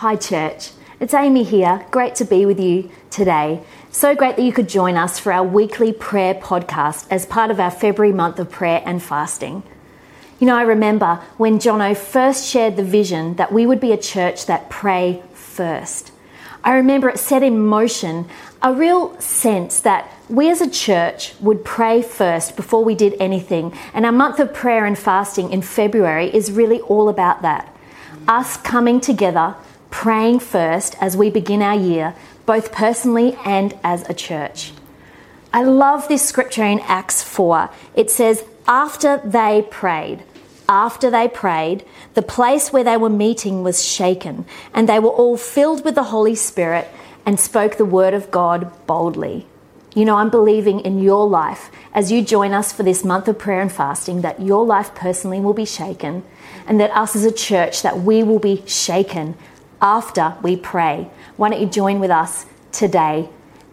Hi, church. It's Amy here. Great to be with you today. So great that you could join us for our weekly prayer podcast as part of our February month of prayer and fasting. You know, I remember when Jono first shared the vision that we would be a church that pray first. I remember it set in motion a real sense that we as a church would pray first before we did anything. And our month of prayer and fasting in February is really all about that. Us coming together, praying first as we begin our year, both personally and as a church. I love this scripture in Acts 4. It says, After they prayed, after they prayed, the place where they were meeting was shaken, and they were all filled with the Holy Spirit and spoke the word of God boldly. You know, I'm believing in your life as you join us for this month of prayer and fasting that your life personally will be shaken, and that us as a church that we will be shaken after we pray. Why don't you join with us today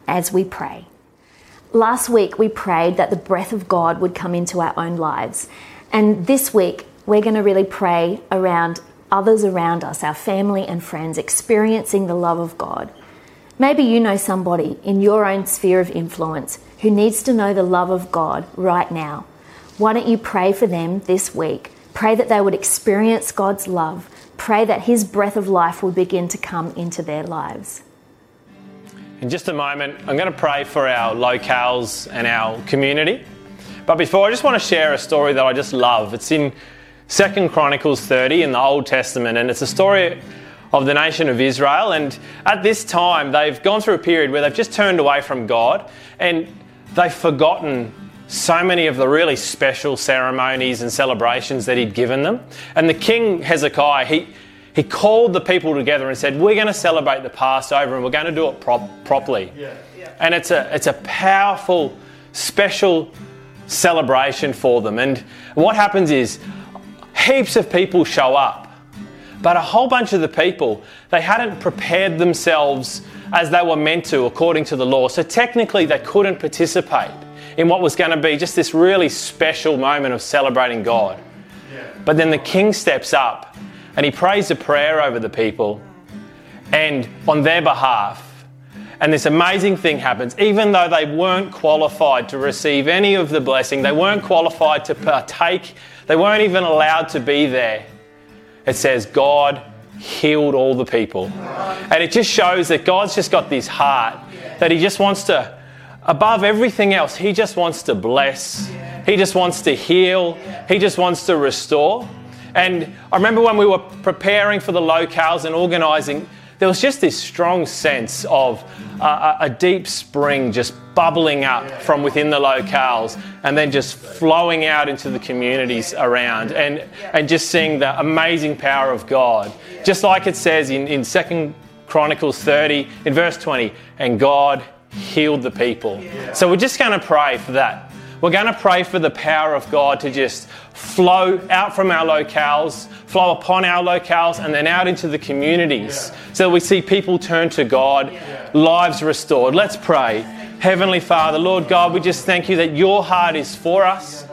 as we pray? Last week we prayed that the breath of God would come into our own lives. And this week we're going to really pray around others around us, our family and friends, experiencing the love of God. Maybe you know somebody in your own sphere of influence who needs to know the love of God right now. Why don't you pray for them this week? Pray that they would experience God's love. Pray that His breath of life would begin to come into their lives. In just a moment, I'm going to pray for our locales and our community. But before, I just want to share a story that I just love. It's in Second Chronicles 30 in the Old Testament, and it's a story of the nation of Israel. And at this time, they've gone through a period where they've just turned away from God and they've forgotten so many of the really special ceremonies and celebrations that he'd given them. And the king Hezekiah, he, he called the people together and said, We're going to celebrate the Passover and we're going to do it prop- properly. Yeah. Yeah. And it's a, it's a powerful, special celebration for them. And what happens is heaps of people show up but a whole bunch of the people, they hadn't prepared themselves as they were meant to according to the law. So technically, they couldn't participate in what was going to be just this really special moment of celebrating God. But then the king steps up and he prays a prayer over the people and on their behalf. And this amazing thing happens, even though they weren't qualified to receive any of the blessing, they weren't qualified to partake, they weren't even allowed to be there it says God healed all the people. And it just shows that God's just got this heart that He just wants to, above everything else, He just wants to bless. He just wants to heal. He just wants to restore. And I remember when we were preparing for the locales and organising, there was just this strong sense of uh, a deep spring just bubbling up from within the locales and then just flowing out into the communities around and, and just seeing the amazing power of God. Just like it says in, in 2 Chronicles 30, in verse 20, and God healed the people. So we're just going to pray for that. We're going to pray for the power of God to just flow out from our locales, flow upon our locales, and then out into the communities so we see people turn to God, lives restored. Let's pray. Heavenly Father, Lord God, we just thank you that your heart is for us.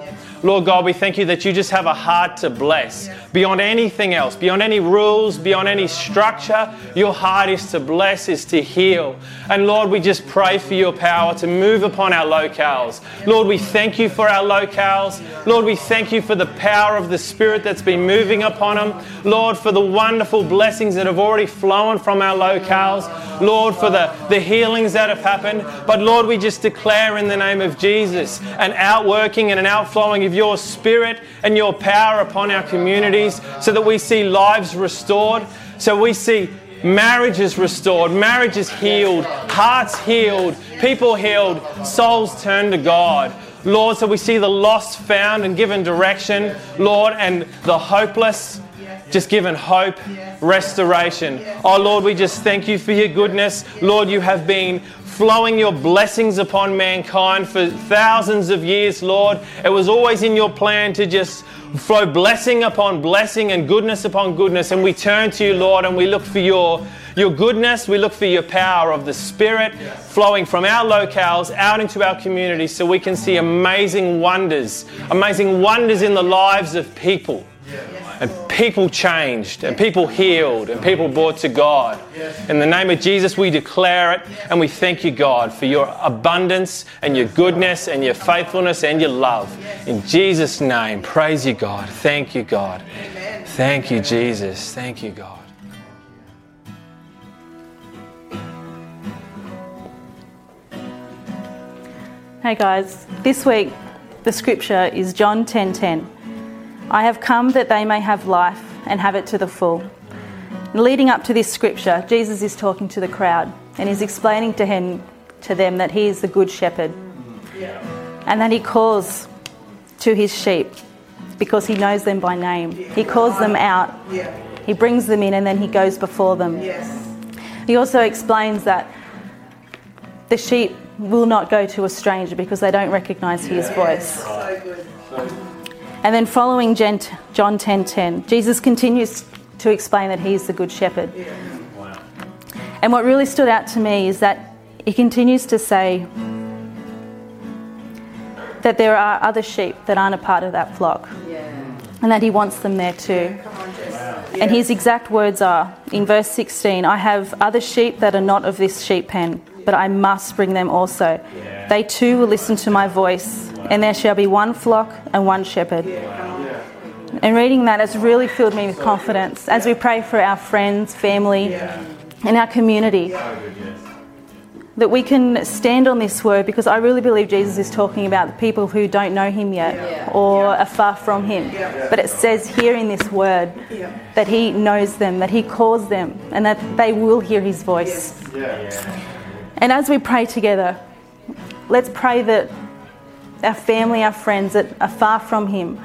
Lord God, we thank you that you just have a heart to bless. Beyond anything else, beyond any rules, beyond any structure, your heart is to bless, is to heal. And Lord, we just pray for your power to move upon our locales. Lord, we thank you for our locales. Lord, we thank you for the power of the Spirit that's been moving upon them. Lord, for the wonderful blessings that have already flown from our locales. Lord, for the, the healings that have happened. But Lord, we just declare in the name of Jesus an outworking and an outflowing of your Spirit and your power upon our communities so that we see lives restored, so we see marriages restored, marriages healed, hearts healed, people healed, souls turned to God. Lord, so we see the lost found and given direction, Lord, and the hopeless just given hope, restoration. Oh Lord, we just thank you for your goodness. Lord, you have been flowing your blessings upon mankind for thousands of years, Lord. It was always in your plan to just flow blessing upon blessing and goodness upon goodness. And we turn to you, Lord, and we look for your, your goodness. We look for your power of the Spirit flowing from our locales out into our communities so we can see amazing wonders, amazing wonders in the lives of people. And people changed, and people healed, and people brought to God. In the name of Jesus, we declare it, and we thank you, God, for your abundance and your goodness and your faithfulness and your love. In Jesus' name, praise you, God. Thank you, God. Thank you, Jesus. Thank you, God. Hey guys, this week the scripture is John 10:10. 10, 10. I have come that they may have life and have it to the full. Leading up to this scripture, Jesus is talking to the crowd and he's explaining to him to them that he is the good shepherd. And that he calls to his sheep because he knows them by name. He calls them out. He brings them in and then he goes before them. He also explains that the sheep will not go to a stranger because they don't recognize his voice. And then following John 10:10, 10, Jesus continues to explain that he is the good shepherd. And what really stood out to me is that he continues to say that there are other sheep that aren't a part of that flock. And that he wants them there too. And his exact words are in verse 16 I have other sheep that are not of this sheep pen but I must bring them also. Yeah. They too will listen to my voice, and there shall be one flock and one shepherd. And reading that has really filled me with confidence as we pray for our friends, family, and our community. That we can stand on this word because I really believe Jesus is talking about the people who don't know him yet or are far from him. But it says here in this word that he knows them, that he calls them, and that they will hear his voice. And as we pray together, let's pray that our family, our friends that are far from Him,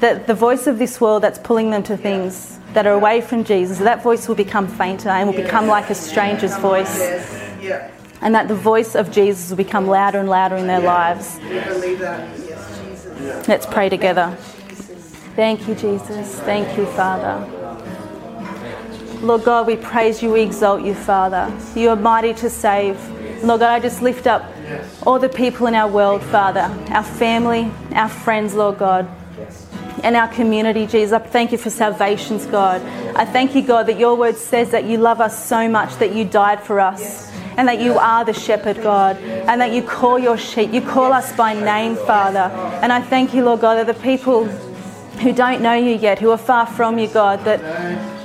that the voice of this world that's pulling them to things that are away from Jesus, that voice will become fainter and will become like a stranger's voice. And that the voice of Jesus will become louder and louder in their lives. Let's pray together. Thank you, Jesus. Thank you, Father. Lord God, we praise you, we exalt you, Father. You are mighty to save. Lord God, I just lift up all the people in our world, Father, our family, our friends, Lord God, and our community, Jesus. I thank you for salvations, God. I thank you, God, that your word says that you love us so much that you died for us. And that you are the shepherd, God, and that you call your sheep. You call us by name, Father. And I thank you, Lord God, that the people who don't know you yet, who are far from you, God, that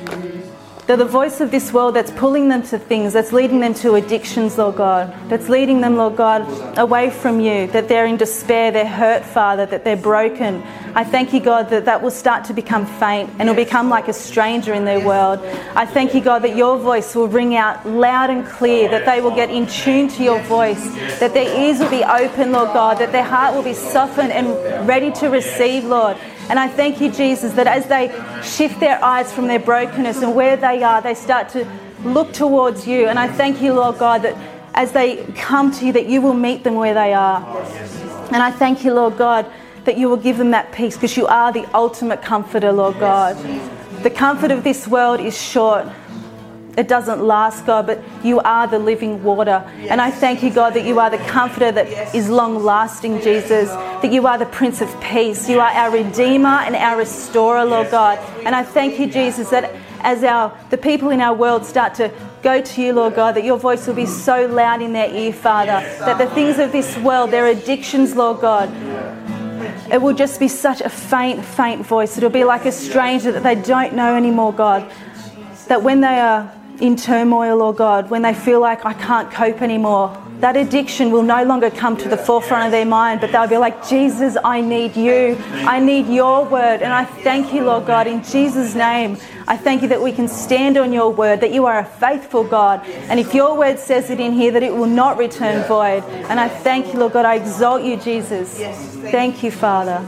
they're the voice of this world that's pulling them to things, that's leading them to addictions, Lord God, that's leading them, Lord God, away from you, that they're in despair, they're hurt, Father, that they're broken. I thank you, God, that that will start to become faint and it'll become like a stranger in their world. I thank you, God, that your voice will ring out loud and clear, that they will get in tune to your voice, that their ears will be open, Lord God, that their heart will be softened and ready to receive, Lord. And I thank you, Jesus, that as they shift their eyes from their brokenness and where they are, they start to look towards you. And I thank you, Lord God, that as they come to you, that you will meet them where they are. And I thank you, Lord God, that you will give them that peace because you are the ultimate comforter, Lord God. The comfort of this world is short. It doesn't last, God, but you are the living water. And I thank you, God, that you are the comforter that is long lasting, Jesus. That you are the Prince of Peace. You are our Redeemer and our Restorer, Lord God. And I thank you, Jesus, that as our the people in our world start to go to you, Lord God, that your voice will be so loud in their ear, Father, that the things of this world, their addictions, Lord God, it will just be such a faint, faint voice. It'll be like a stranger that they don't know anymore, God. That when they are in turmoil, Lord God, when they feel like I can't cope anymore, that addiction will no longer come to the forefront of their mind, but they'll be like, Jesus, I need you. I need your word. And I thank you, Lord God, in Jesus' name. I thank you that we can stand on your word, that you are a faithful God. And if your word says it in here, that it will not return void. And I thank you, Lord God. I exalt you, Jesus. Thank you, Father.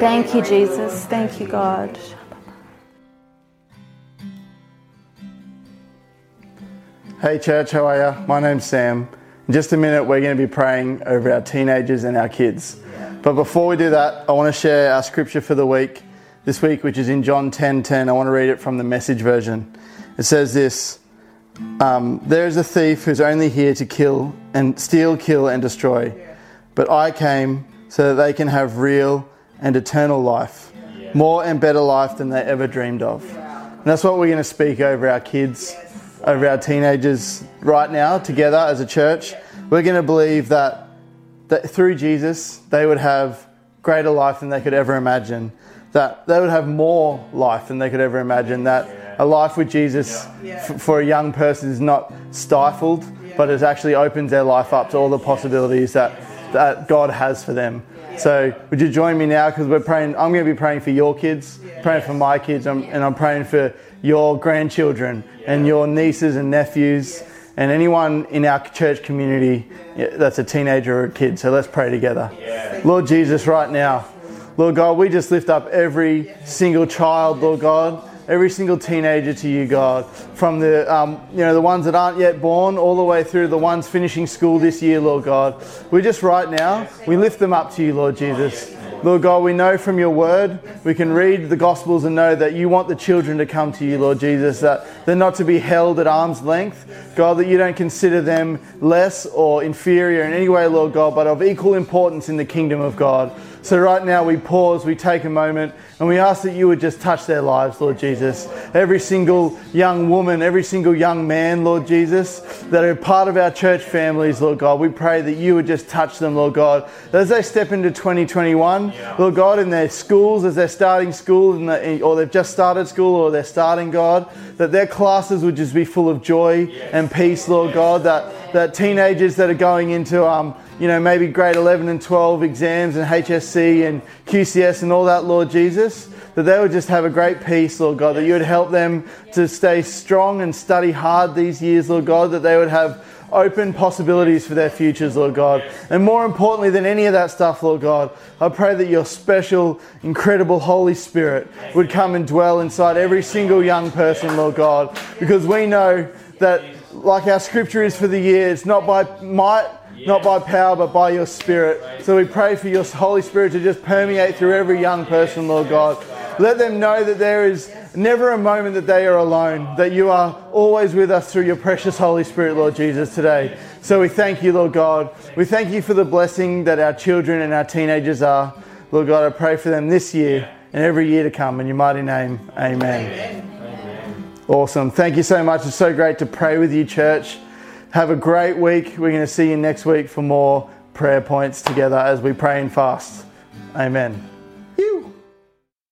Thank you, Jesus. Thank you, God. Hey, church, how are you? My name's Sam. In just a minute, we're going to be praying over our teenagers and our kids. But before we do that, I want to share our scripture for the week this week, which is in John 10 10. I want to read it from the message version. It says this um, There is a thief who's only here to kill and steal, kill, and destroy. But I came so that they can have real and eternal life. more and better life than they ever dreamed of. And that's what we're going to speak over our kids, over our teenagers right now together as a church. We're going to believe that, that through Jesus, they would have greater life than they could ever imagine, that they would have more life than they could ever imagine, that a life with Jesus f- for a young person is not stifled, but it actually opens their life up to all the possibilities that, that God has for them. So, would you join me now? Because we're praying. I'm going to be praying for your kids, praying for my kids, and I'm praying for your grandchildren and your nieces and nephews and anyone in our church community that's a teenager or a kid. So let's pray together. Lord Jesus, right now, Lord God, we just lift up every single child, Lord God every single teenager to you, God, from the um, you know the ones that aren't yet born all the way through the ones finishing school this year, Lord God. We just right now we lift them up to you, Lord Jesus. Lord God, we know from your word, we can read the Gospels and know that you want the children to come to you, Lord Jesus, that they're not to be held at arm's length. God, that you don't consider them less or inferior in any way, Lord God, but of equal importance in the kingdom of God. So, right now, we pause, we take a moment, and we ask that you would just touch their lives, Lord Jesus. Every single young woman, every single young man, Lord Jesus, that are part of our church families, Lord God, we pray that you would just touch them, Lord God. As they step into 2021, Lord God, in their schools, as they're starting school, or they've just started school, or they're starting, God, that their classes would just be full of joy and peace, Lord God, that, that teenagers that are going into, um, you know, maybe grade 11 and 12 exams and HSC and QCS and all that, Lord Jesus, that they would just have a great peace, Lord God, that you would help them to stay strong and study hard these years, Lord God, that they would have open possibilities for their futures, Lord God. And more importantly than any of that stuff, Lord God, I pray that your special, incredible Holy Spirit would come and dwell inside every single young person, Lord God, because we know that, like our scripture is for the year, it's not by might not by power, but by your Spirit. So we pray for your Holy Spirit to just permeate through every young person, Lord God. Let them know that there is never a moment that they are alone, that you are always with us through your precious Holy Spirit, Lord Jesus, today. So we thank you, Lord God. We thank you for the blessing that our children and our teenagers are. Lord God, I pray for them this year and every year to come. In your mighty name, amen. amen. Awesome. Thank you so much. It's so great to pray with you, church. Have a great week. We're going to see you next week for more prayer points together as we pray and fast. Amen.